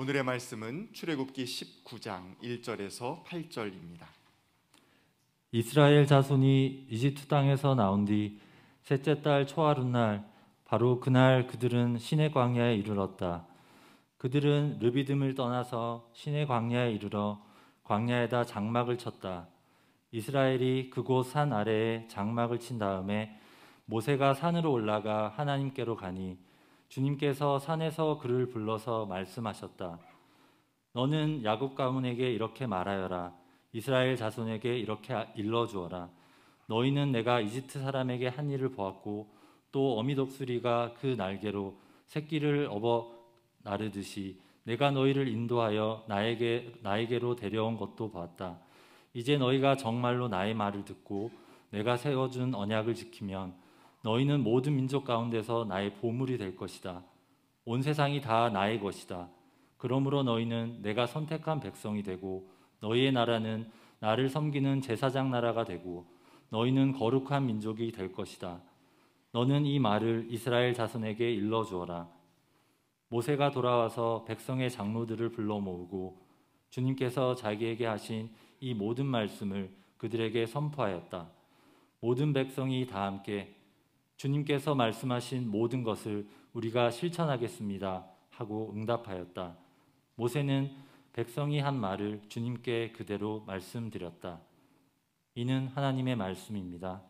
오늘의 말씀은 출애굽기 19장 1절에서 8절입니다. 이스라엘 자손이 이집트 땅에서 나온 뒤 셋째 달 초하룻날 바로 그날 그들은 시내 광야에 이르렀다. 그들은 르비듬을 떠나서 시내 광야에 이르러 광야에다 장막을 쳤다. 이스라엘이 그곳 산 아래에 장막을 친 다음에 모세가 산으로 올라가 하나님께로 가니 주님께서 산에서 그를 불러서 말씀하셨다. 너는 야곱 가문에게 이렇게 말하여라. 이스라엘 자손에게 이렇게 일러 주어라. 너희는 내가 이집트 사람에게 한 일을 보았고 또 어미 독수리가 그 날개로 새끼를 업어 나르듯이 내가 너희를 인도하여 나에게 나에게로 데려온 것도 보았다. 이제 너희가 정말로 나의 말을 듣고 내가 세워준 언약을 지키면 너희는 모든 민족 가운데서 나의 보물이 될 것이다. 온 세상이 다 나의 것이다. 그러므로 너희는 내가 선택한 백성이 되고 너희의 나라는 나를 섬기는 제사장 나라가 되고 너희는 거룩한 민족이 될 것이다. 너는 이 말을 이스라엘 자손에게 일러 주어라. 모세가 돌아와서 백성의 장로들을 불러 모으고 주님께서 자기에게 하신 이 모든 말씀을 그들에게 선포하였다. 모든 백성이 다 함께 주님께서 말씀하신 모든 것을 우리가 실천하겠습니다 하고 응답하였다. 모세는 백성이 한 말을 주님께 그대로 말씀드렸다. 이는 하나님의 말씀입니다.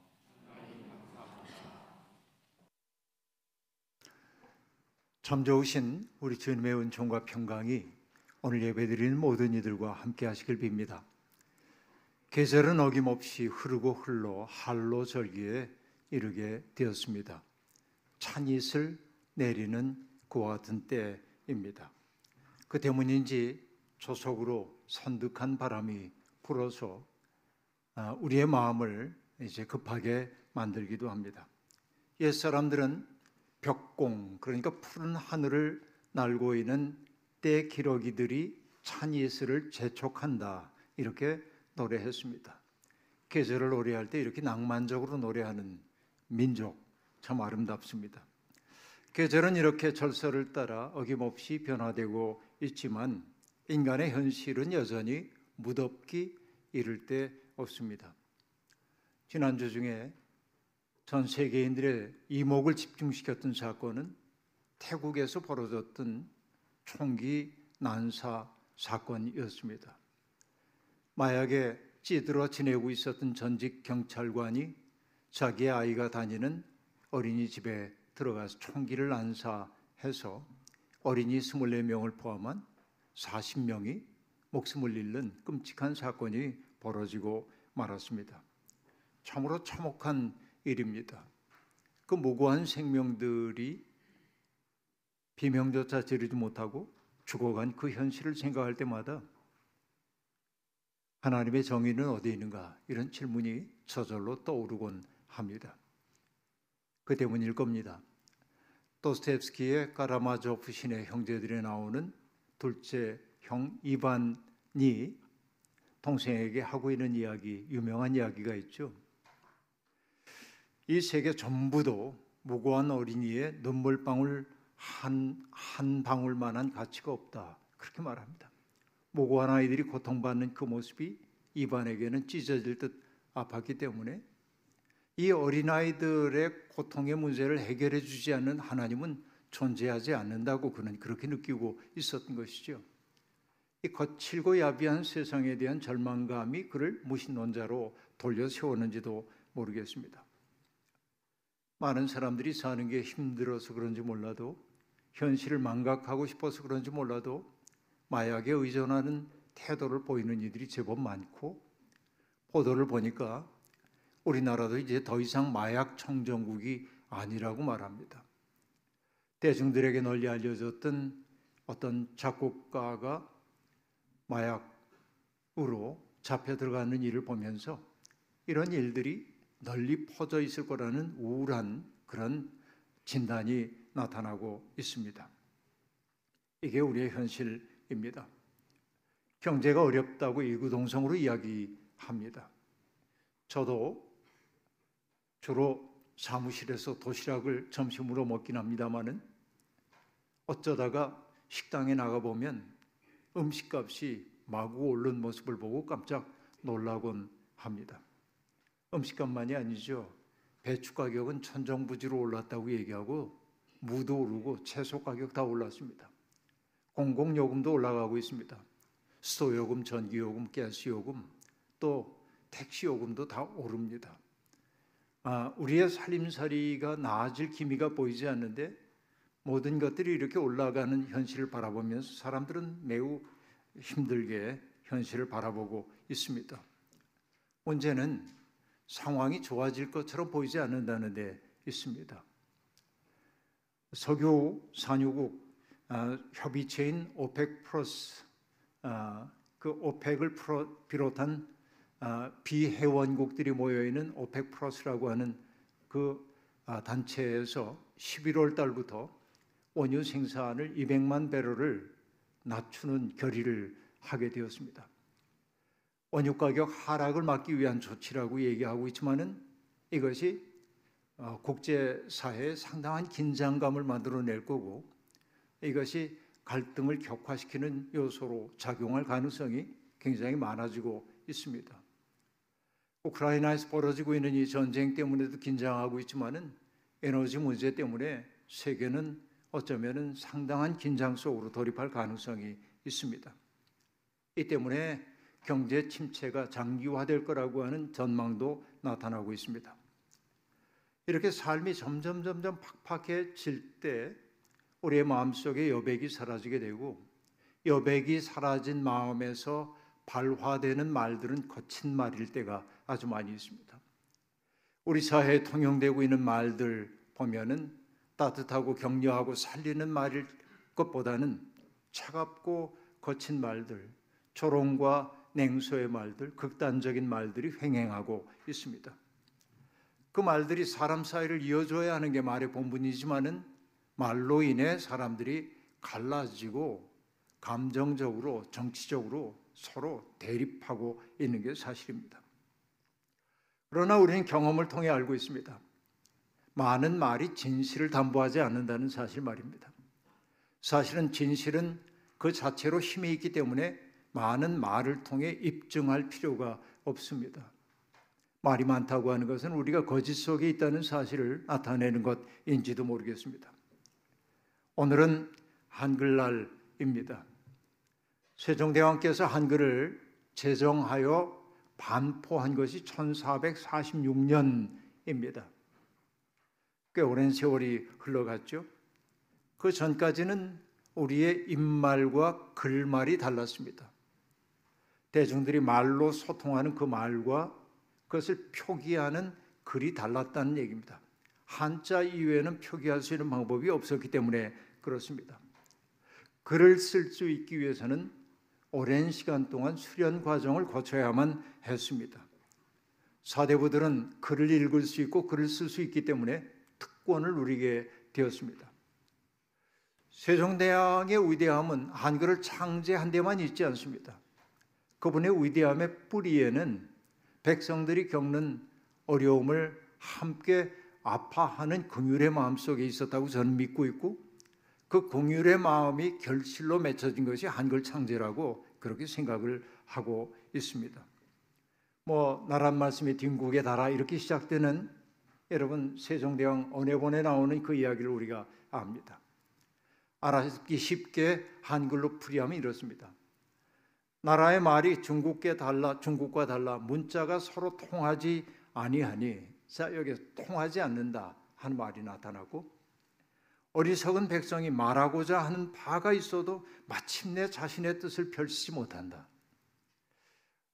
참 좋으신 우리 주님의 은총과 평강이 오늘 예배드리는 모든 이들과 함께 하시길 빕니다. 계절은 어김없이 흐르고 흘러 할로 절기에 이르게 되었습니다. 찬이슬 내리는 그와 같은 때입니다. 그 때문인지 조속으로 선득한 바람이 불어서 아, 우리의 마음을 이제 급하게 만들기도 합니다. 옛 사람들은 벽공 그러니까 푸른 하늘을 날고 있는 때 기러기들이 찬이슬을 재촉한다 이렇게 노래했습니다. 계절을 노래할 때 이렇게 낭만적으로 노래하는 민족 참 아름답습니다. 계절은 이렇게 절서를 따라 어김없이 변화되고 있지만 인간의 현실은 여전히 무덥기 이를 데 없습니다. 지난주 중에 전 세계인들의 이목을 집중시켰던 사건은 태국에서 벌어졌던 총기 난사 사건이었습니다. 마약에 찌들어 지내고 있었던 전직 경찰관이 자기의 아이가 다니는 어린이집에 들어가서 총기를 난사해서 어린이 24명을 포함한 40명이 목숨을 잃는 끔찍한 사건이 벌어지고 말았습니다. 참으로 참혹한 일입니다. 그 무고한 생명들이 비명조차 지르지 못하고 죽어간 그 현실을 생각할 때마다 하나님의 정의는 어디 있는가 이런 질문이 저절로 떠오르곤 합니다. 그 때문일 겁니다. 도스텝스키의 까라마조프 신의 형제들에 나오는 둘째 형 이반이 동생에게 하고 있는 이야기, 유명한 이야기가 있죠. 이 세계 전부도 무고한 어린이의 눈물방울 한, 한 방울만한 가치가 없다. 그렇게 말합니다. 무고한 아이들이 고통받는 그 모습이 이반에게는 찢어질 듯 아팠기 때문에 이 어린아이들의 고통의 문제를 해결해 주지 않는 하나님은 존재하지 않는다고 그는 그렇게 느끼고 있었던 것이죠. 이 거칠고 야비한 세상에 대한 절망감이 그를 무신론자로 돌려 세웠는지도 모르겠습니다. 많은 사람들이 사는 게 힘들어서 그런지 몰라도 현실을 망각하고 싶어서 그런지 몰라도 마약에 의존하는 태도를 보이는 이들이 제법 많고 보도를 보니까 우리나라도 이제 더 이상 마약 청정국이 아니라고 말합니다. 대중들에게 널리 알려졌던 어떤 작곡가가 마약으로 잡혀 들어가는 일을 보면서 이런 일들이 널리 퍼져 있을 거라는 우울한 그런 진단이 나타나고 있습니다. 이게 우리의 현실입니다. 경제가 어렵다고 이구동성으로 이야기합니다. 저도 주로 사무실에서 도시락을 점심으로 먹긴 합니다만은 어쩌다가 식당에 나가 보면 음식값이 마구 오른 모습을 보고 깜짝 놀라곤 합니다. 음식값만이 아니죠. 배추 가격은 천정부지로 올랐다고 얘기하고 무도 오르고 채소 가격 다 올랐습니다. 공공요금도 올라가고 있습니다. 수도요금, 전기요금, 가스요금, 또 택시요금도 다 오릅니다. 아, 우리의 살림살이가 나아질 기미가 보이지 않는데 모든 것들이 이렇게 올라가는 현실을 바라보면서 사람들은 매우 힘들게 현실을 바라보고 있습니다. 문제는 상황이 좋아질 것처럼 보이지 않는다는 데 있습니다. 석유 산유국 아, 협의체인 오펙 플러스 아, 그 오펙을 비롯한 아, 비회원국들이 모여 있는 오펙 플러스라고 하는 그 단체에서 11월 달부터 원유 생산을 200만 배럴을 낮추는 결의를 하게 되었습니다. 원유 가격 하락을 막기 위한 조치라고 얘기하고 있지만은 이것이 어, 국제 사회에 상당한 긴장감을 만들어낼 거고 이것이 갈등을 격화시키는 요소로 작용할 가능성이 굉장히 많아지고 있습니다. 우크라이나에서 벌어지고 있는 이 전쟁 때문에도 긴장하고 있지만은 에너지 문제 때문에 세계는 어쩌면은 상당한 긴장 속으로 돌입할 가능성이 있습니다. 이 때문에 경제 침체가 장기화될 거라고 하는 전망도 나타나고 있습니다. 이렇게 삶이 점점 점점 팍팍해질 때 우리의 마음속에 여백이 사라지게 되고 여백이 사라진 마음에서 발화되는 말들은 거친 말일 때가 아주 많이 있습니다. 우리 사회에 통용되고 있는 말들 보면은 따뜻하고 격려하고 살리는 말일 것보다는 차갑고 거친 말들, 조롱과 냉소의 말들, 극단적인 말들이 횡행하고 있습니다. 그 말들이 사람 사이를 이어줘야 하는 게 말의 본분이지만은 말로 인해 사람들이 갈라지고 감정적으로 정치적으로 서로 대립하고 있는 게 사실입니다. 그러나 우리는 경험을 통해 알고 있습니다. 많은 말이 진실을 담보하지 않는다는 사실 말입니다. 사실은 진실은 그 자체로 힘이 있기 때문에 많은 말을 통해 입증할 필요가 없습니다. 말이 많다고 하는 것은 우리가 거짓 속에 있다는 사실을 나타내는 것인지도 모르겠습니다. 오늘은 한글날입니다. 세종대왕께서 한글을 제정하여 반포한 것이 1446년입니다. 꽤 오랜 세월이 흘러갔죠. 그 전까지는 우리의 입말과 글말이 달랐습니다. 대중들이 말로 소통하는 그 말과 그것을 표기하는 글이 달랐다는 얘기입니다. 한자 이외에는 표기할 수 있는 방법이 없었기 때문에 그렇습니다. 글을 쓸 수 있기 위해서는 오랜 시간 동안 수련 과정을 거쳐야만 했습니다. 사대부들은 글을 읽을 수 있고 글을 쓸 수 있기 때문에 특권을 누리게 되었습니다. 세종대왕의 위대함은 한글을 창제한 데만 있지 않습니다. 그분의 위대함의 뿌리에는 백성들이 겪는 어려움을 함께 아파하는 긍휼의 마음 속에 있었다고 저는 믿고 있고 그 긍휼의 마음이 결실로 맺혀진 것이 한글 창제라고 그렇게 생각을 하고 있습니다. 뭐 나란 말씀이 딩국에 달아 이렇게 시작되는 여러분 세종대왕 언해본에 나오는 그 이야기를 우리가 압니다. 알아듣기 쉽게 한글로 풀이하면 이렇습니다. 나라의 말이 중국과 달라 중국과 달라 문자가 서로 통하지 아니하니 자 여기 통하지 않는다 하는 말이 나타나고 어리석은 백성이 말하고자 하는 바가 있어도 마침내 자신의 뜻을 펼치지 못한다.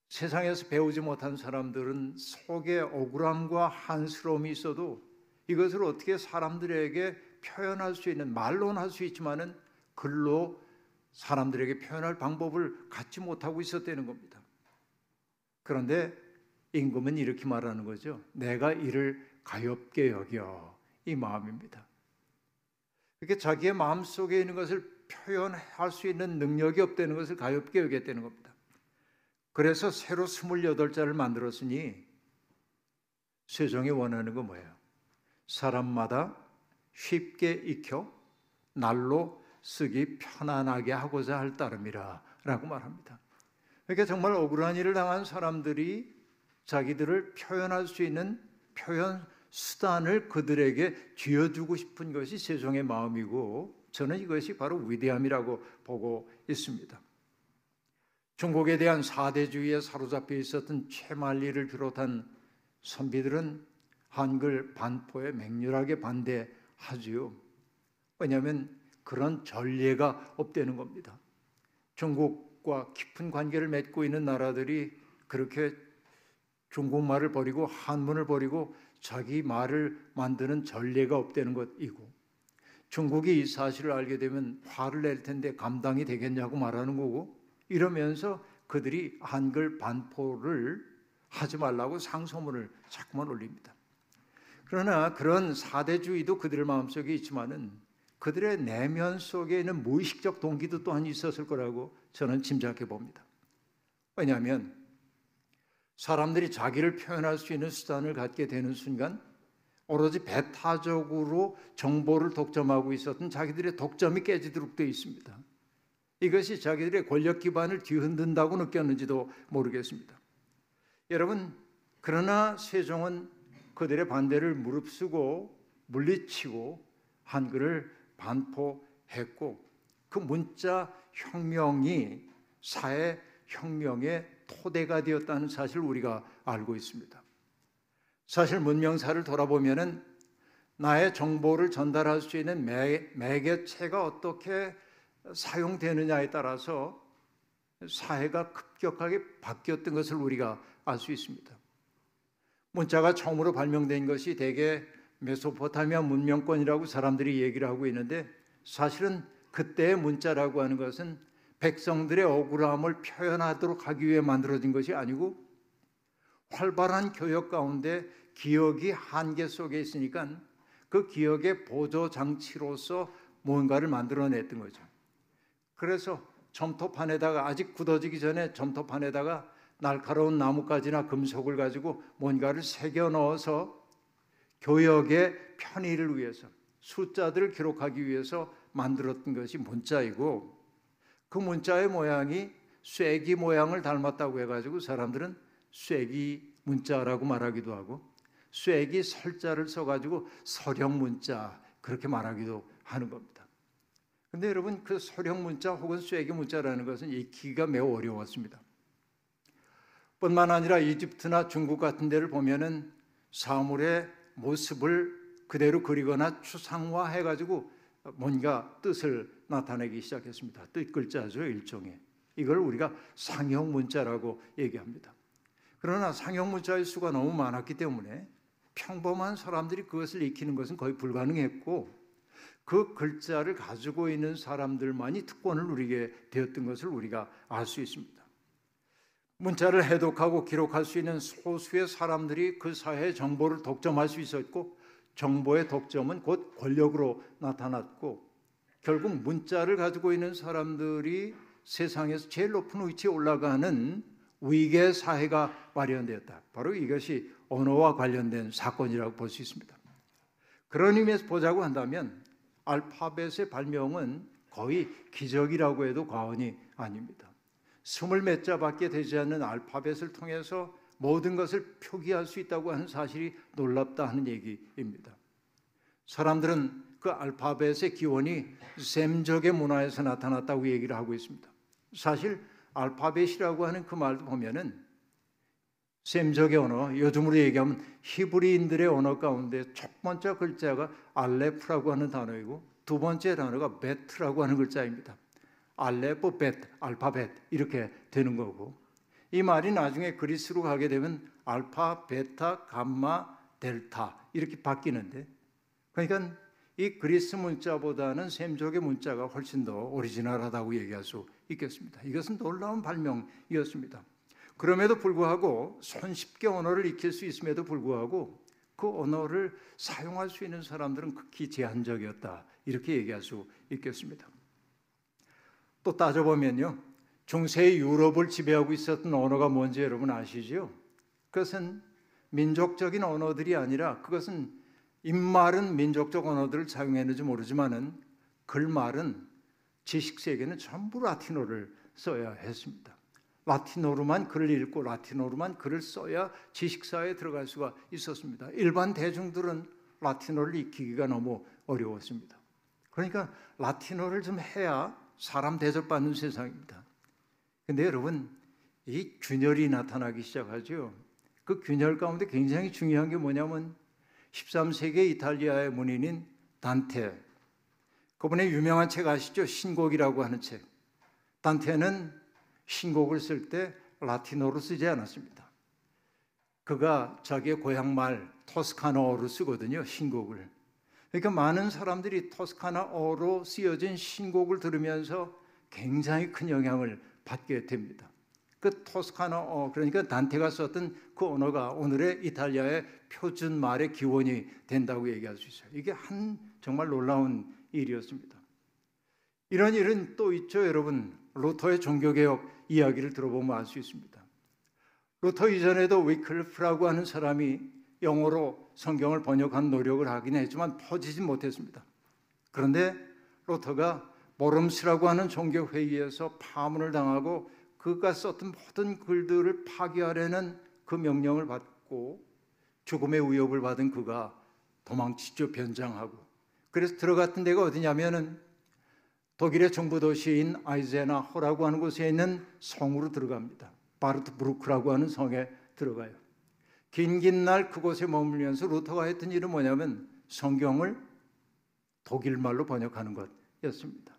세상에서 배우지 못한 사람들은 속에 억울함과 한스러움이 있어도 이것을 어떻게 사람들에게 표현할 수 있는 말로는 할 수 있지만은 글로 사람들에게 표현할 방법을 갖지 못하고 있었다는 겁니다. 그런데 임금은 이렇게 말하는 거죠. 내가 이를 가엽게 여겨 이 마음입니다. 이렇게 자기의 마음 속에 있는 것을 표현할 수 있는 능력이 없다는 것을 가엽게 여겼다는 겁니다. 그래서 새로 28자를 만들었으니 세종이 원하는 건 뭐예요? 사람마다 쉽게 익혀 날로 쓰기 편안하게 하고자 할 따름이라 라고 말합니다. 그러니까 정말 억울한 일을 당한 사람들이 자기들을 표현할 수 있는 표현 수단을 그들에게 쥐어주고 싶은 것이 세종의 마음이고 저는 이것이 바로 위대함이라고 보고 있습니다. 중국에 대한 사대주의에 사로잡혀 있었던 최만리를 비롯한 선비들은 한글 반포에 맹렬하게 반대하지요. 왜냐하면 그런 전례가 없다는 겁니다. 중국과 깊은 관계를 맺고 있는 나라들이 그렇게 중국말을 버리고 한문을 버리고 자기 말을 만드는 전례가 없다는 것이고 중국이 이 사실을 알게 되면 화를 낼 텐데 감당이 되겠냐고 말하는 거고 이러면서 그들이 한글 반포를 하지 말라고 상소문을 자꾸만 올립니다. 그러나 그런 사대주의도 그들 마음속에 있지만은 그들의 내면 속에 있는 무의식적 동기도 또한 있었을 거라고 저는 짐작해 봅니다. 왜냐하면 사람들이 자기를 표현할 수 있는 수단을 갖게 되는 순간 오로지 배타적으로 정보를 독점하고 있었던 자기들의 독점이 깨지도록 되어 있습니다. 이것이 자기들의 권력 기반을 뒤흔든다고 느꼈는지도 모르겠습니다. 여러분, 그러나 세종은 그들의 반대를 무릅쓰고 물리치고 한글을 반포했고 그 문자 혁명이 사회 혁명의 토대가 되었다는 사실을 우리가 알고 있습니다. 사실 문명사를 돌아보면은 나의 정보를 전달할 수 있는 매, 매개체가 어떻게 사용되느냐에 따라서 사회가 급격하게 바뀌었던 것을 우리가 알 수 있습니다. 문자가 처음으로 발명된 것이 대개 메소포타미아 문명권이라고 사람들이 얘기를 하고 있는데 사실은 그때의 문자라고 하는 것은 백성들의 억울함을 표현하도록 하기 위해 만들어진 것이 아니고 활발한 교역 가운데 기억이 한계 속에 있으니까 그 기억의 보조 장치로서 뭔가를 만들어냈던 거죠. 그래서 점토판에다가 아직 굳어지기 전에 점토판에다가 날카로운 나뭇가지나 금속을 가지고 뭔가를 새겨 넣어서 교역의 편의를 위해서 숫자들을 기록하기 위해서 만들었던 것이 문자이고 그 문자의 모양이 쇠기 모양을 닮았다고 해가지고 사람들은 쇠기 문자라고 말하기도 하고 쇠기 설자를 써가지고 서령 문자 그렇게 말하기도 하는 겁니다. 근데 여러분 그 서령 문자 혹은 쇠기 문자라는 것은 읽기가 매우 어려웠습니다. 뿐만 아니라 이집트나 중국 같은 데를 보면은 사물의 모습을 그대로 그리거나 추상화해 가지고 뭔가 뜻을 나타내기 시작했습니다. 뜻 글자죠, 일종의. 이걸 우리가 상형 문자라고 얘기합니다. 그러나 상형 문자의 수가 너무 많았기 때문에 평범한 사람들이 그것을 익히는 것은 거의 불가능했고 그 글자를 가지고 있는 사람들만이 특권을 누리게 되었던 것을 우리가 알 수 있습니다. 문자를 해독하고 기록할 수 있는 소수의 사람들이 그 사회의 정보를 독점할 수 있었고 정보의 독점은 곧 권력으로 나타났고 결국 문자를 가지고 있는 사람들이 세상에서 제일 높은 위치에 올라가는 위계 사회가 마련되었다. 바로 이것이 언어와 관련된 사건이라고 볼 수 있습니다. 그런 의미에서 보자고 한다면 알파벳의 발명은 거의 기적이라고 해도 과언이 아닙니다. 스물 몇 자밖에 되지 않는 알파벳을 통해서 모든 것을 표기할 수 있다고 하는 사실이 놀랍다 하는 얘기입니다. 사람들은 그 알파벳의 기원이 셈족의 문화에서 나타났다고 얘기를 하고 있습니다. 사실 알파벳이라고 하는 그 말도 보면은 셈족의 언어, 요즘으로 얘기하면 히브리인들의 언어 가운데 첫 번째 글자가 알레프라고 하는 단어이고 두 번째 단어가 베트라고 하는 글자입니다. 알레프, 베트, 알파벳 이렇게 되는 거고 이 말이 나중에 그리스로 가게 되면 알파, 베타, 감마, 델타 이렇게 바뀌는데 그러니까 이 그리스 문자보다는 셈족의 문자가 훨씬 더 오리지널하다고 얘기할 수 있겠습니다. 이것은 놀라운 발명이었습니다. 그럼에도 불구하고 손쉽게 언어를 익힐 수 있음에도 불구하고 그 언어를 사용할 수 있는 사람들은 극히 제한적이었다. 이렇게 얘기할 수 있겠습니다. 또 따져보면요. 중세 유럽을 지배하고 있었던 언어가 뭔지 여러분 아시죠? 그것은 민족적인 언어들이 아니라 그것은 입말은 민족적 언어들을 사용했는지 모르지만은 글말은 지식 세계는 전부 라틴어를 써야 했습니다. 라틴어로만 글을 읽고 라틴어로만 글을 써야 지식사에 들어갈 수가 있었습니다. 일반 대중들은 라틴어를 익히기가 너무 어려웠습니다. 그러니까 라틴어를 좀 해야 사람 대접받는 세상입니다. 근데 여러분, 이 균열이 나타나기 시작하죠. 그 균열 가운데 굉장히 중요한 게 뭐냐면 13세기 이탈리아의 문인인 단테. 그분의 유명한 책 아시죠? 신곡이라고 하는 책. 단테는 신곡을 쓸 때 라틴어로 쓰지 않았습니다. 그가 자기의 고향 말 토스카나어로 쓰거든요. 신곡을. 그러니까 많은 사람들이 토스카나어로 쓰여진 신곡을 들으면서 굉장히 큰 영향을 받게 됩니다. 그 토스카나어 그러니까 단테가 썼던 그 언어가 오늘의 이탈리아의 표준 말의 기원이 된다고 얘기할 수 있어요. 이게 한 정말 놀라운 일이었습니다. 이런 일은 또 있죠, 여러분. 루터의 종교개혁 이야기를 들어보면 알 수 있습니다. 루터 이전에도 위클리프라고 하는 사람이 영어로 성경을 번역한 노력을 하긴 했지만 퍼지지 못했습니다. 그런데 루터가 모름스라고 하는 종교 회의에서 파문을 당하고 그가 썼던 모든 글들을 파기하려는 그 명령을 받고 죽음의 위협을 받은 그가 도망치죠 변장하고 그래서 들어갔던 데가 어디냐면은 독일의 정부 도시인 아이제나 호라고 하는 곳에 있는 성으로 들어갑니다. 바르트브루크라고 하는 성에 들어가요. 긴긴 날 그곳에 머물면서 루터가 했던 일은 뭐냐면 성경을 독일말로 번역하는 것이었습니다.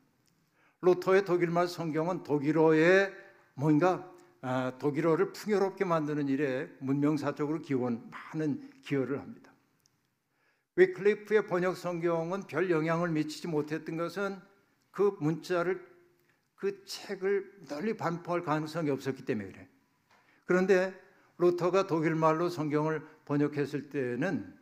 루터의 독일말 성경은 독일어의 뭔가 아, 독일어를 풍요롭게 만드는 일에 문명사적으로 기원 많은 기여를 합니다. 위클리프의 번역 성경은 별 영향을 미치지 못했던 것은 그 문자를 그 책을 널리 반포할 가능성이 없었기 때문에 그래. 그런데 루터가 독일말로 성경을 번역했을 때는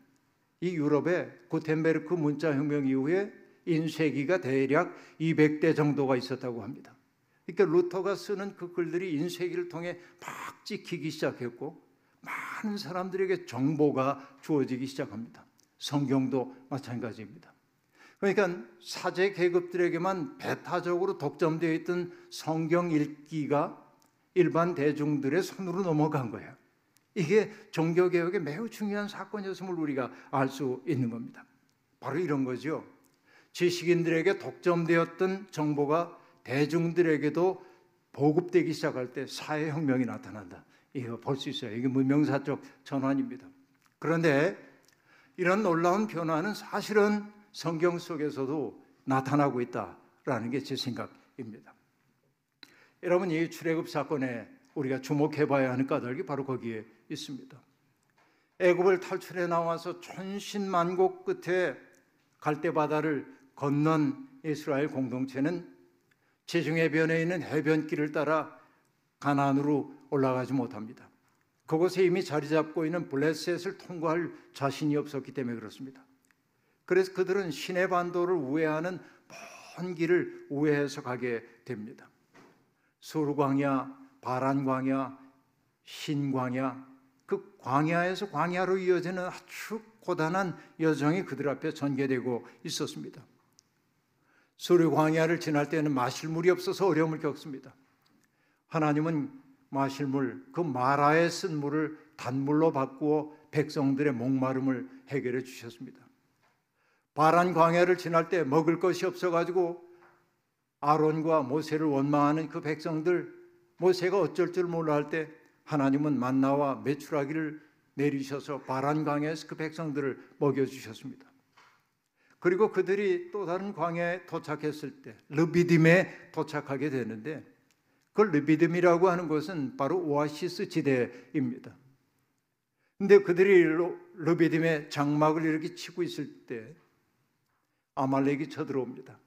이 유럽의 구텐베르크 문자 혁명 이후에 인쇄기가 대략 200대 정도가 있었다고 합니다. 그러니까 루터가 쓰는 그 글들이 인쇄기를 통해 막 찍히기 시작했고 많은 사람들에게 정보가 주어지기 시작합니다. 성경도 마찬가지입니다. 그러니까 사제 계급들에게만 배타적으로 독점되어 있던 성경 읽기가 일반 대중들의 손으로 넘어간 거예요. 이게 종교 개혁의 매우 중요한 사건이었음을 우리가 알 수 있는 겁니다. 바로 이런 거죠. 지식인들에게 독점되었던 정보가 대중들에게도 보급되기 시작할 때 사회 혁명이 나타난다. 이거 볼 수 있어요. 이게 문명사적 전환입니다. 그런데 이런 놀라운 변화는 사실은 성경 속에서도 나타나고 있다라는 게 제 생각입니다. 여러분 이 출애굽 사건에 우리가 주목해 봐야 하는 까닭이 바로 거기에 있습니다. 애굽을 탈출해 나와서 천신만고 끝에 갈대 바다를 건넌 이스라엘 공동체는 지중 해변에 있는 해변길을 따라 가나안으로 올라가지 못합니다. 그곳에 이미 자리 잡고 있는 블레셋을 통과할 자신이 없었기 때문에 그렇습니다. 그래서 그들은 시내 반도를 우회하는 먼 길을 우회해서 가게 됩니다. 수르 광야, 바란 광야, 신 광야, 그 광야에서 광야로 이어지는 아주 고단한 여정이 그들 앞에 전개되고 있었습니다. 수르 광야를 지날 때는 마실 물이 없어서 어려움을 겪습니다. 하나님은 마실 물, 그 마라에 쓴 물을 단물로 바꾸어 백성들의 목마름을 해결해 주셨습니다. 바란 광야를 지날 때 먹을 것이 없어가지고 아론과 모세를 원망하는 그 백성들 모세가 어쩔 줄 몰라 할 때 하나님은 만나와 메추라기를 내리셔서 바란 광야에서 그 백성들을 먹여 주셨습니다. 그리고 그들이 또 다른 광야에 도착했을 때 르비딤에 도착하게 되는데 그 르비딤이라고 하는 것은 바로 오아시스 지대입니다. 근데 그들이 르비딤에 장막을 이렇게 치고 있을 때 아말렉이 쳐들어옵니다.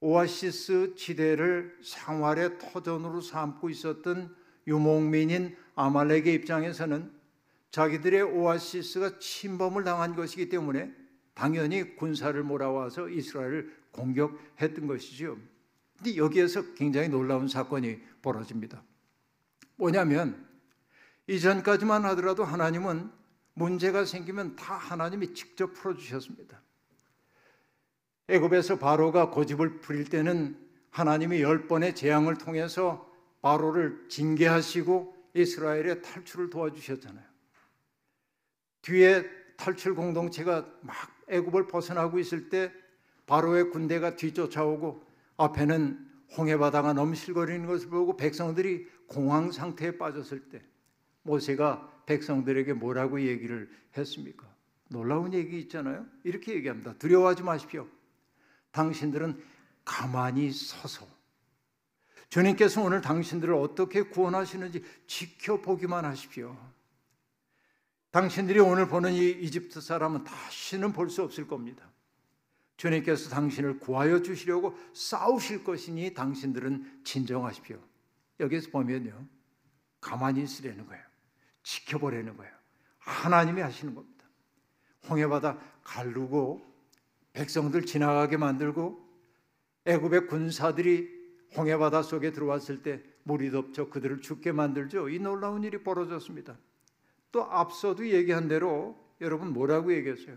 오아시스 지대를 생활의 터전으로 삼고 있었던 유목민인 아말렉의 입장에서는 자기들의 오아시스가 침범을 당한 것이기 때문에 당연히 군사를 몰아와서 이스라엘을 공격했던 것이죠. 근데 여기에서 굉장히 놀라운 사건이 벌어집니다. 뭐냐면 이전까지만 하더라도 하나님은 문제가 생기면 다 하나님이 직접 풀어 주셨습니다. 애굽에서 바로가 고집을 부릴 때는 하나님이 열 번의 재앙을 통해서 바로를 징계하시고 이스라엘의 탈출을 도와주셨잖아요. 뒤에 탈출 공동체가 막 애굽을 벗어나고 있을 때 바로의 군대가 뒤쫓아오고 앞에는 홍해 바다가 넘실거리는 것을 보고 백성들이 공황 상태에 빠졌을 때 모세가 백성들에게 뭐라고 얘기를 했습니까? 놀라운 얘기 있잖아요. 이렇게 얘기합니다. 두려워하지 마십시오. 당신들은 가만히 서서 주님께서 오늘 당신들을 어떻게 구원하시는지 지켜보기만 하십시오. 당신들이 오늘 보는 이 이집트 사람은 다시는 볼 수 없을 겁니다. 주님께서 당신을 구하여 주시려고 싸우실 것이니 당신들은 진정하십시오. 여기서 보면요. 가만히 있으려는 거예요. 지켜보려는 거예요. 하나님이 하시는 겁니다. 홍해바다 갈르고 백성들 지나가게 만들고 애굽의 군사들이 홍해바다 속에 들어왔을 때 물이 덮쳐 그들을 죽게 만들죠. 이 놀라운 일이 벌어졌습니다. 또 앞서도 얘기한 대로 여러분 뭐라고 얘기했어요?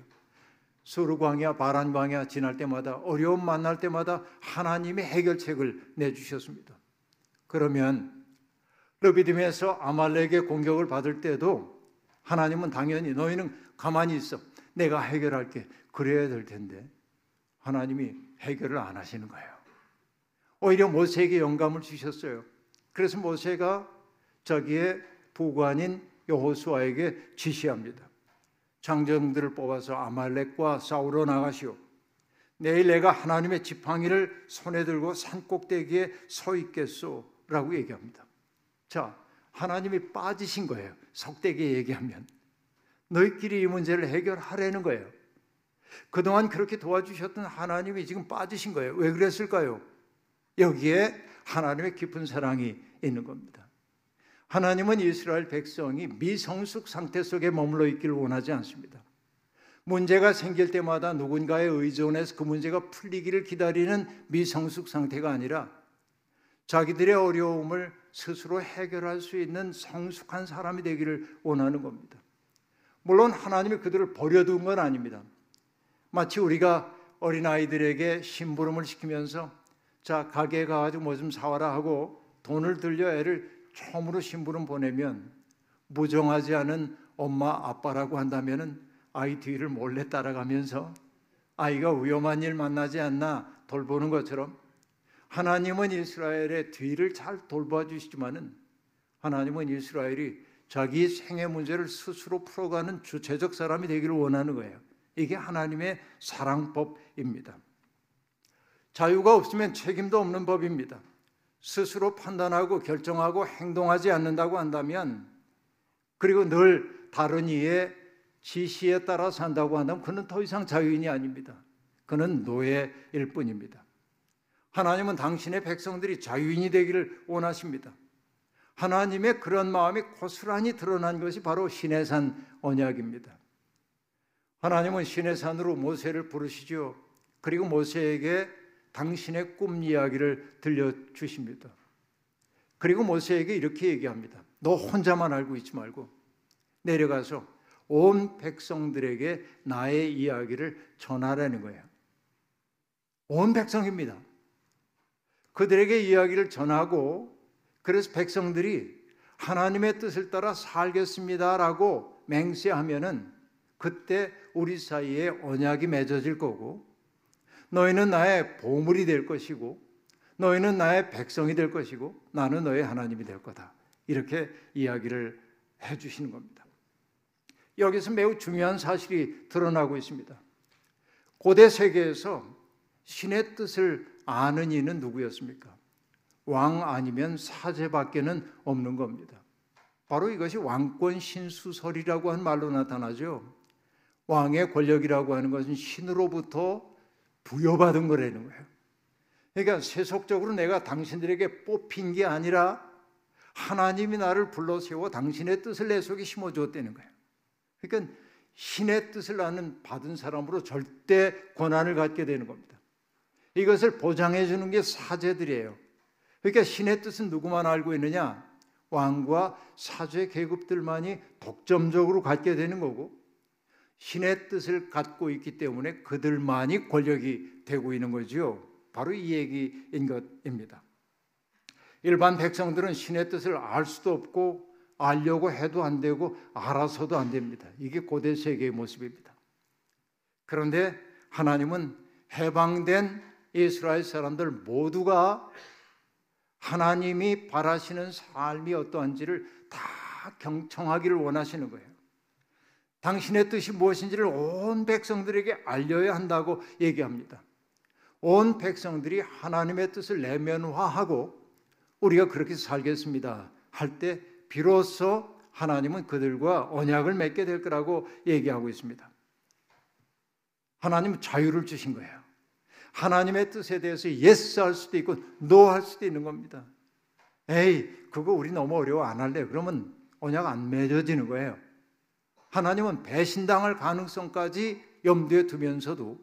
소르 광야, 바란 광야 지날 때마다 어려움 만날 때마다 하나님이 해결책을 내주셨습니다. 그러면 르비딤에서 아말렉의 공격을 받을 때도 하나님은 당연히 너희는 가만히 있어. 내가 해결할게. 그래야 될 텐데 하나님이 해결을 안 하시는 거예요. 오히려 모세에게 영감을 주셨어요. 그래서 모세가 자기의 부관인 여호수아에게 지시합니다. 장정들을 뽑아서 아말렉과 싸우러 나가시오. 내일 내가 하나님의 지팡이를 손에 들고 산 꼭대기에 서 있겠소라고 얘기합니다. 자, 하나님이 빠지신 거예요. 석대기에 얘기하면 너희끼리 이 문제를 해결하라는 거예요. 그동안 그렇게 도와주셨던 하나님이 지금 빠지신 거예요. 왜 그랬을까요? 여기에 하나님의 깊은 사랑이 있는 겁니다. 하나님은 이스라엘 백성이 미성숙 상태 속에 머물러 있기를 원하지 않습니다. 문제가 생길 때마다 누군가에 의존해서 그 문제가 풀리기를 기다리는 미성숙 상태가 아니라 자기들의 어려움을 스스로 해결할 수 있는 성숙한 사람이 되기를 원하는 겁니다. 물론 하나님이 그들을 버려둔 건 아닙니다. 마치 우리가 어린아이들에게 심부름을 시키면서 자 가게에 가가지고 뭐 좀 사와라 하고 돈을 들려 애를 처음으로 심부름 보내면 무정하지 않은 엄마 아빠라고 한다면은 아이 뒤를 몰래 따라가면서 아이가 위험한 일 만나지 않나 돌보는 것처럼 하나님은 이스라엘의 뒤를 잘 돌봐 주시지만은 하나님은 이스라엘이 자기 생애 문제를 스스로 풀어가는 주체적 사람이 되기를 원하는 거예요. 이게 하나님의 사랑법입니다. 자유가 없으면 책임도 없는 법입니다. 스스로 판단하고 결정하고 행동하지 않는다고 한다면 그리고 늘 다른 이의 지시에 따라 산다고 한다면 그는 더 이상 자유인이 아닙니다. 그는 노예일 뿐입니다. 하나님은 당신의 백성들이 자유인이 되기를 원하십니다. 하나님의 그런 마음이 고스란히 드러난 것이 바로 시내산 언약입니다. 하나님은 시내산으로 모세를 부르시죠. 그리고 모세에게 당신의 꿈 이야기를 들려주십니다. 그리고 모세에게 이렇게 얘기합니다. 너 혼자만 알고 있지 말고 내려가서 온 백성들에게 나의 이야기를 전하라는 거예요. 온 백성입니다. 그들에게 이야기를 전하고 그래서 백성들이 하나님의 뜻을 따라 살겠습니다라고 맹세하면은 그때 우리 사이에 언약이 맺어질 거고 너희는 나의 보물이 될 것이고 너희는 나의 백성이 될 것이고 나는 너의 하나님이 될 거다. 이렇게 이야기를 해 주시는 겁니다. 여기서 매우 중요한 사실이 드러나고 있습니다. 고대 세계에서 신의 뜻을 아는 이는 누구였습니까? 왕 아니면 사제밖에는 없는 겁니다. 바로 이것이 왕권 신수설이라고 한 말로 나타나죠. 왕의 권력이라고 하는 것은 신으로부터 부여받은 거라는 거예요. 그러니까 세속적으로 내가 당신들에게 뽑힌 게 아니라 하나님이 나를 불러 세워 당신의 뜻을 내 속에 심어 주었다는 거예요. 그러니까 신의 뜻을 아는 받은 사람으로 절대 권한을 갖게 되는 겁니다. 이것을 보장해 주는 게 사제들이에요. 그러니까 신의 뜻은 누구만 알고 있느냐? 왕과 사제 계급들만이 독점적으로 갖게 되는 거고 신의 뜻을 갖고 있기 때문에 그들만이 권력이 되고 있는 거지요. 바로 이 얘기인 것입니다. 일반 백성들은 신의 뜻을 알 수도 없고 알려고 해도 안 되고 알아서도 안 됩니다. 이게 고대 세계의 모습입니다. 그런데 하나님은 해방된 이스라엘 사람들 모두가 하나님이 바라시는 삶이 어떠한지를 다 경청하기를 원하시는 거예요. 당신의 뜻이 무엇인지를 온 백성들에게 알려야 한다고 얘기합니다. 온 백성들이 하나님의 뜻을 내면화하고 우리가 그렇게 살겠습니다. 할 때 비로소 하나님은 그들과 언약을 맺게 될 거라고 얘기하고 있습니다. 하나님은 자유를 주신 거예요. 하나님의 뜻에 대해서 yes 할 수도 있고 no 할 수도 있는 겁니다. 에이, 그거 우리 너무 어려워 안 할래. 그러면 언약 안 맺어지는 거예요. 하나님은 배신당할 가능성까지 염두에 두면서도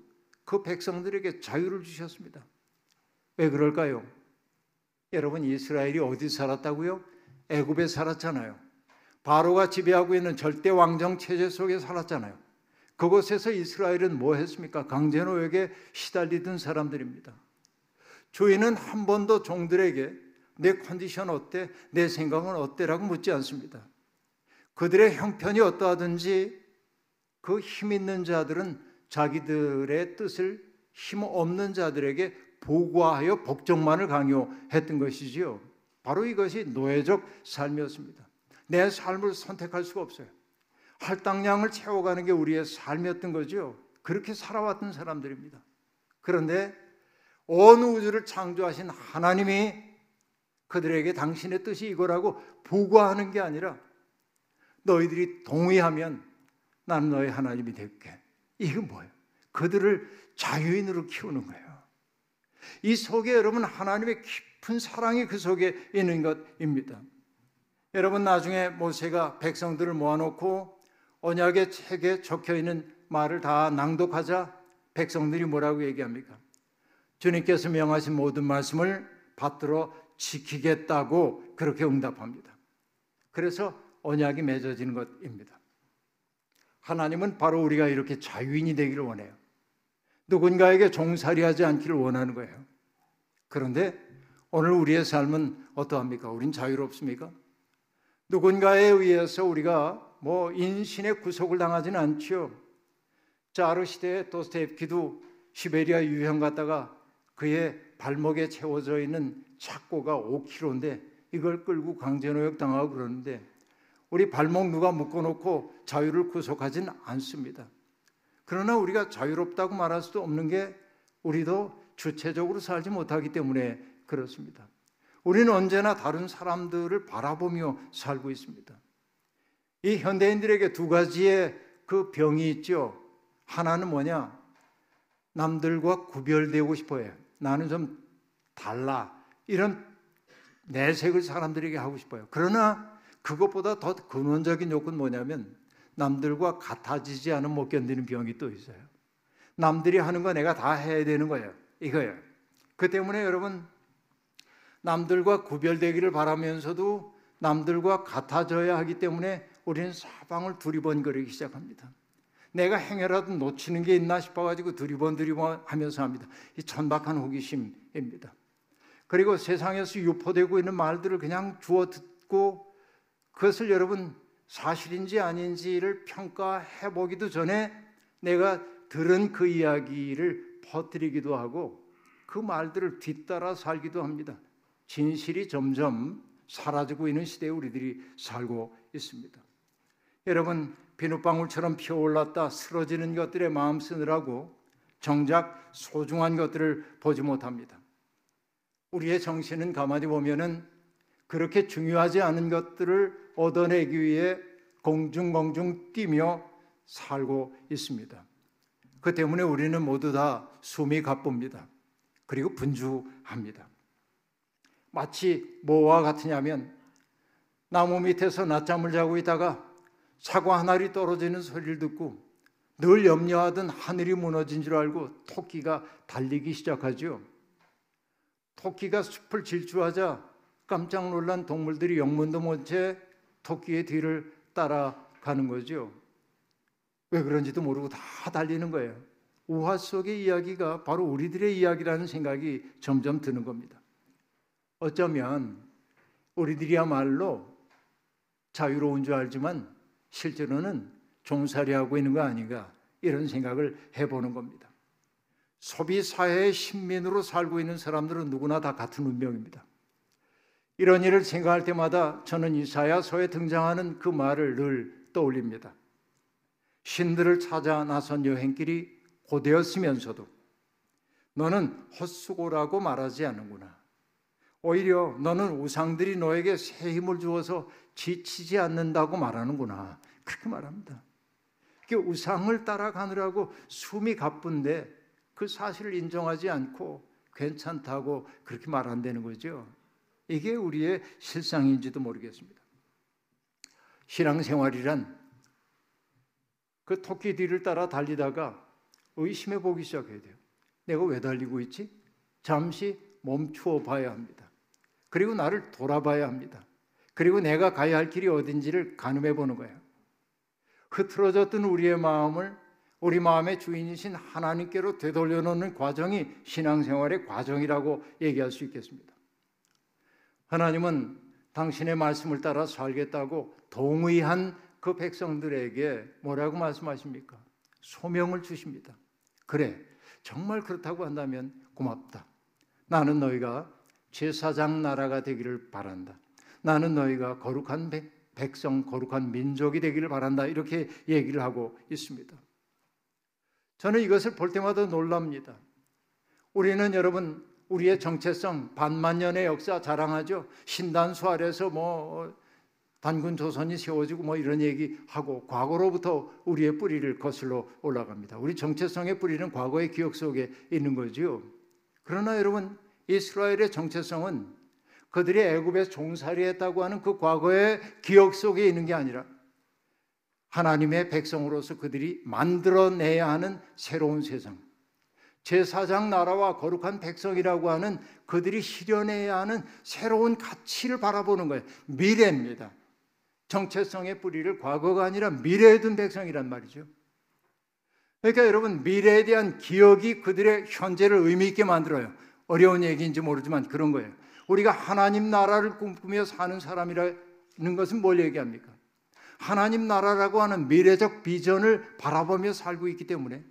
그 백성들에게 자유를 주셨습니다. 왜 그럴까요? 여러분 이스라엘이 어디 살았다고요? 애굽에 살았잖아요. 바로가 지배하고 있는 절대 왕정 체제 속에 살았잖아요. 그곳에서 이스라엘은 뭐 했습니까? 강제노역에 시달리던 사람들입니다. 주인은 한 번도 종들에게 내 컨디션 어때? 내 생각은 어때라고 묻지 않습니다. 그들의 형편이 어떠하든지 그 힘 있는 자들은 자기들의 뜻을 힘 없는 자들에게 보고하여 복종만을 강요했던 것이지요. 바로 이것이 노예적 삶이었습니다. 내 삶을 선택할 수가 없어요. 할당량을 채워가는 게 우리의 삶이었던 거죠. 그렇게 살아왔던 사람들입니다. 그런데 온 우주를 창조하신 하나님이 그들에게 당신의 뜻이 이거라고 보고하는 게 아니라 너희들이 동의하면 나는 너희 하나님이 될게. 이게 뭐예요? 그들을 자유인으로 키우는 거예요. 이 속에 여러분 하나님의 깊은 사랑이 그 속에 있는 것입니다. 여러분 나중에 모세가 백성들을 모아놓고 언약의 책에 적혀 있는 말을 다 낭독하자 백성들이 뭐라고 얘기합니까? 주님께서 명하신 모든 말씀을 받들어 지키겠다고 그렇게 응답합니다. 그래서 언약이 맺어지는 것입니다. 하나님은 바로 우리가 이렇게 자유인이 되기를 원해요. 누군가에게 종살이하지 않기를 원하는 거예요. 그런데 오늘 우리의 삶은 어떠합니까? 우린 자유롭습니까? 누군가에 의해서 우리가 뭐 인신의 구속을 당하지는 않죠. 자르 시대에 도스토옙키도 시베리아 유형 갔다가 그의 발목에 채워져 있는 착고가 5kg인데 이걸 끌고 강제노역 당하고 그러는데 우리 발목 누가 묶어놓고 자유를 구속하진 않습니다. 그러나 우리가 자유롭다고 말할 수도 없는 게 우리도 주체적으로 살지 못하기 때문에 그렇습니다. 우리는 언제나 다른 사람들을 바라보며 살고 있습니다. 이 현대인들에게 두 가지의 그 병이 있죠. 하나는 뭐냐? 남들과 구별되고 싶어요. 나는 좀 달라. 이런 내색을 사람들에게 하고 싶어요. 그러나 그것보다 더 근원적인 요건 뭐냐면 남들과 같아지지 않으면 못 견디는 병이 또 있어요. 남들이 하는 거 내가 다 해야 되는 거예요. 이거예요. 그 때문에 여러분 남들과 구별되기를 바라면서도 남들과 같아져야 하기 때문에 우리는 사방을 두리번거리기 시작합니다. 내가 행여라도 놓치는 게 있나 싶어가지고 두리번 두리번 하면서 합니다. 이 천박한 호기심입니다. 그리고 세상에서 유포되고 있는 말들을 그냥 주워 듣고 그것을 여러분 사실인지 아닌지를 평가해 보기도 전에 내가 들은 그 이야기를 퍼뜨리기도 하고 그 말들을 뒤따라 살기도 합니다. 진실이 점점 사라지고 있는 시대에 우리들이 살고 있습니다. 여러분 비눗방울처럼 피어올랐다 쓰러지는 것들에 마음 쓰느라고 정작 소중한 것들을 보지 못합니다. 우리의 정신은 가만히 보면은 그렇게 중요하지 않은 것들을 얻어내기 위해 공중공중 뛰며 살고 있습니다. 그 때문에 우리는 모두 다 숨이 가쁩니다. 그리고 분주합니다. 마치 뭐와 같으냐면 나무 밑에서 낮잠을 자고 있다가 사과 한 알이 떨어지는 소리를 듣고 늘 염려하던 하늘이 무너진 줄 알고 토끼가 달리기 시작하죠. 토끼가 숲을 질주하자 깜짝 놀란 동물들이 영문도 못채 토끼의 뒤를 따라가는 거죠. 왜 그런지도 모르고 다 달리는 거예요. 우화 속의 이야기가 바로 우리들의 이야기라는 생각이 점점 드는 겁니다. 어쩌면 우리들이야말로 자유로운 줄 알지만 실제로는 종살이하고 있는 거 아닌가 이런 생각을 해보는 겁니다. 소비 사회의 신민으로 살고 있는 사람들은 누구나 다 같은 운명입니다. 이런 일을 생각할 때마다 저는 이사야서에 등장하는 그 말을 늘 떠올립니다. 신들을 찾아 나선 여행길이 고되었으면서도 너는 헛수고라고 말하지 않는구나. 오히려 너는 우상들이 너에게 새 힘을 주어서 지치지 않는다고 말하는구나. 그렇게 말합니다. 그 우상을 따라가느라고 숨이 가쁜데 그 사실을 인정하지 않고 괜찮다고 그렇게 말한다는 거죠. 이게 우리의 실상인지도 모르겠습니다. 신앙생활이란 그 토끼 뒤를 따라 달리다가 의심해 보기 시작해야 돼요. 내가 왜 달리고 있지? 잠시 멈추어 봐야 합니다. 그리고 나를 돌아봐야 합니다. 그리고 내가 가야 할 길이 어딘지를 가늠해 보는 거예요. 흐트러졌던 우리의 마음을 우리 마음의 주인이신 하나님께로 되돌려 놓는 과정이 신앙생활의 과정이라고 얘기할 수 있겠습니다. 하나님은 당신의 말씀을 따라 살겠다고 동의한 그 백성들에게 뭐라고 말씀하십니까? 소명을 주십니다. 그래, 정말 그렇다고 한다면 고맙다. 나는 너희가 제사장 나라가 되기를 바란다. 나는 너희가 거룩한 백성, 거룩한 민족이 되기를 바란다. 이렇게 얘기를 하고 있습니다. 저는 이것을 볼 때마다 놀랍니다. 우리는 여러분, 우리의 정체성, 반만년의 역사 자랑하죠. 신단수 아래서 뭐 단군 조선이 세워지고 뭐 이런 얘기하고 과거로부터 우리의 뿌리를 거슬러 올라갑니다. 우리 정체성의 뿌리는 과거의 기억 속에 있는 거지요. 그러나 여러분 이스라엘의 정체성은 그들이 애굽에 종살이했다고 하는 그 과거의 기억 속에 있는 게 아니라 하나님의 백성으로서 그들이 만들어내야 하는 새로운 세상, 제사장 나라와 거룩한 백성이라고 하는 그들이 실현해야 하는 새로운 가치를 바라보는 거예요. 미래입니다. 정체성의 뿌리를 과거가 아니라 미래에 둔 백성이란 말이죠. 그러니까 여러분 미래에 대한 기억이 그들의 현재를 의미 있게 만들어요. 어려운 얘기인지 모르지만 그런 거예요. 우리가 하나님 나라를 꿈꾸며 사는 사람이라는 것은 뭘 얘기합니까? 하나님 나라라고 하는 미래적 비전을 바라보며 살고 있기 때문에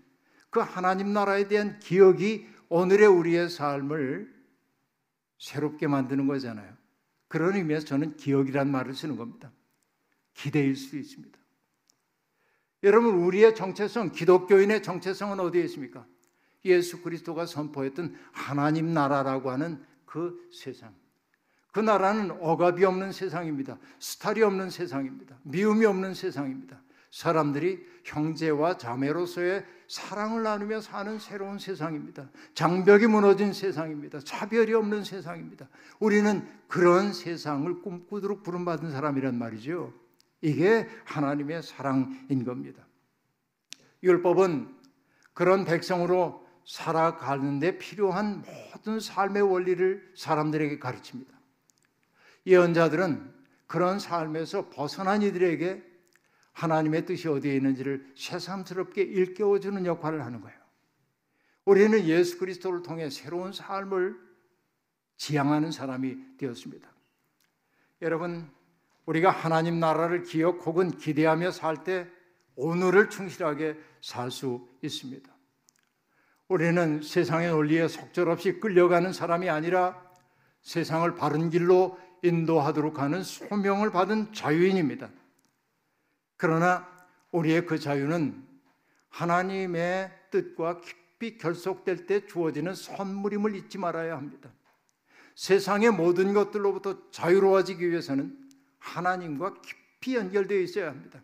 그 하나님 나라에 대한 기억이 오늘의 우리의 삶을 새롭게 만드는 거잖아요. 그런 의미에서 저는 기억이란 말을 쓰는 겁니다. 기대일 수 있습니다. 여러분, 우리의 정체성, 기독교인의 정체성은 어디에 있습니까? 예수 그리스도가 선포했던 하나님 나라라고 하는 그 세상. 그 나라는 억압이 없는 세상입니다. 스탈이 없는 세상입니다. 미움이 없는 세상입니다. 사람들이 형제와 자매로서의 사랑을 나누며 사는 새로운 세상입니다. 장벽이 무너진 세상입니다. 차별이 없는 세상입니다. 우리는 그런 세상을 꿈꾸도록 부름받은 사람이란 말이죠. 이게 하나님의 사랑인 겁니다. 율법은 그런 백성으로 살아가는데 필요한 모든 삶의 원리를 사람들에게 가르칩니다. 예언자들은 그런 삶에서 벗어난 이들에게 하나님의 뜻이 어디에 있는지를 새삼스럽게 일깨워 주는 역할을 하는 거예요. 우리는 예수 그리스도를 통해 새로운 삶을 지향하는 사람이 되었습니다. 여러분, 우리가 하나님 나라를 기억 혹은 기대하며 살 때 오늘을 충실하게 살 수 있습니다. 우리는 세상의 논리에 속절없이 끌려가는 사람이 아니라 세상을 바른 길로 인도하도록 하는 소명을 받은 자유인입니다. 그러나 우리의 그 자유는 하나님의 뜻과 깊이 결속될 때 주어지는 선물임을 잊지 말아야 합니다. 세상의 모든 것들로부터 자유로워지기 위해서는 하나님과 깊이 연결되어 있어야 합니다.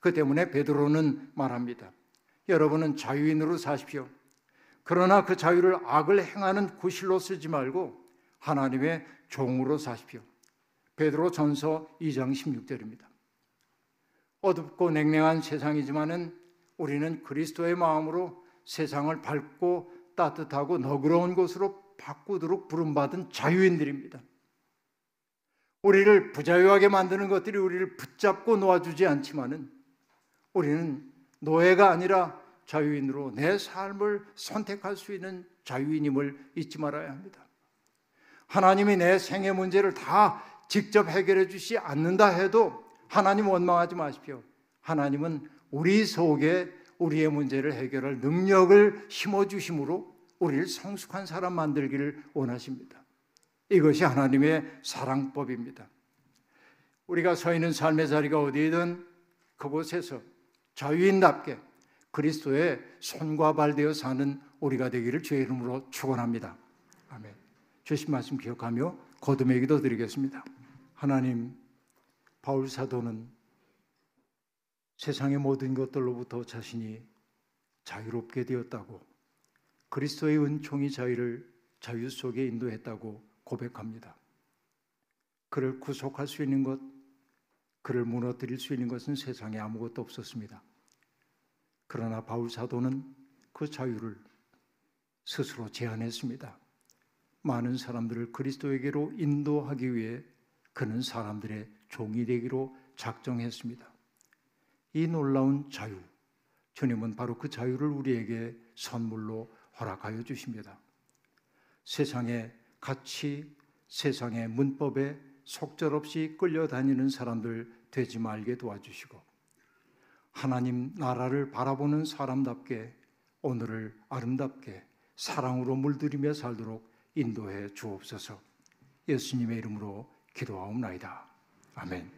그 때문에 베드로는 말합니다. 여러분은 자유인으로 사십시오. 그러나 그 자유를 악을 행하는 구실로 쓰지 말고 하나님의 종으로 사십시오. 베드로 전서 2장 16절입니다. 어둡고 냉랭한 세상이지만은 우리는 그리스도의 마음으로 세상을 밝고 따뜻하고 너그러운 곳으로 바꾸도록 부름받은 자유인들입니다. 우리를 부자유하게 만드는 것들이 우리를 붙잡고 놓아주지 않지만은 우리는 노예가 아니라 자유인으로 내 삶을 선택할 수 있는 자유인임을 잊지 말아야 합니다. 하나님이 내 생애 문제를 다 직접 해결해 주시 않는다 해도 하나님 원망하지 마십시오. 하나님은 우리 속에 우리의 문제를 해결할 능력을 심어 주심으로 우리를 성숙한 사람 만들기를 원하십니다. 이것이 하나님의 사랑법입니다. 우리가 서 있는 삶의 자리가 어디든 그곳에서 자유인답게 그리스도의 손과 발 되어 사는 우리가 되기를 주의 이름으로 축원합니다. 아멘. 주신 말씀 기억하며 거듭의 기도 드리겠습니다. 하나님, 바울 사도는 세상의 모든 것들로부터 자신이 자유롭게 되었다고 그리스도의 은총이 자유를 자유 속에 인도했다고 고백합니다. 그를 구속할 수 있는 것, 그를 무너뜨릴 수 있는 것은 세상에 아무것도 없었습니다. 그러나 바울 사도는 그 자유를 스스로 제한했습니다. 많은 사람들을 그리스도에게로 인도하기 위해 그는 사람들의 종이 되기로 작정했습니다. 이 놀라운 자유, 주님은 바로 그 자유를 우리에게 선물로 허락하여 주십니다. 세상의 가치, 세상의 문법에 속절없이 끌려다니는 사람들 되지 말게 도와주시고 하나님 나라를 바라보는 사람답게 오늘을 아름답게 사랑으로 물들이며 살도록 인도해 주옵소서. 예수님의 이름으로 기도하옵나이다. 아멘.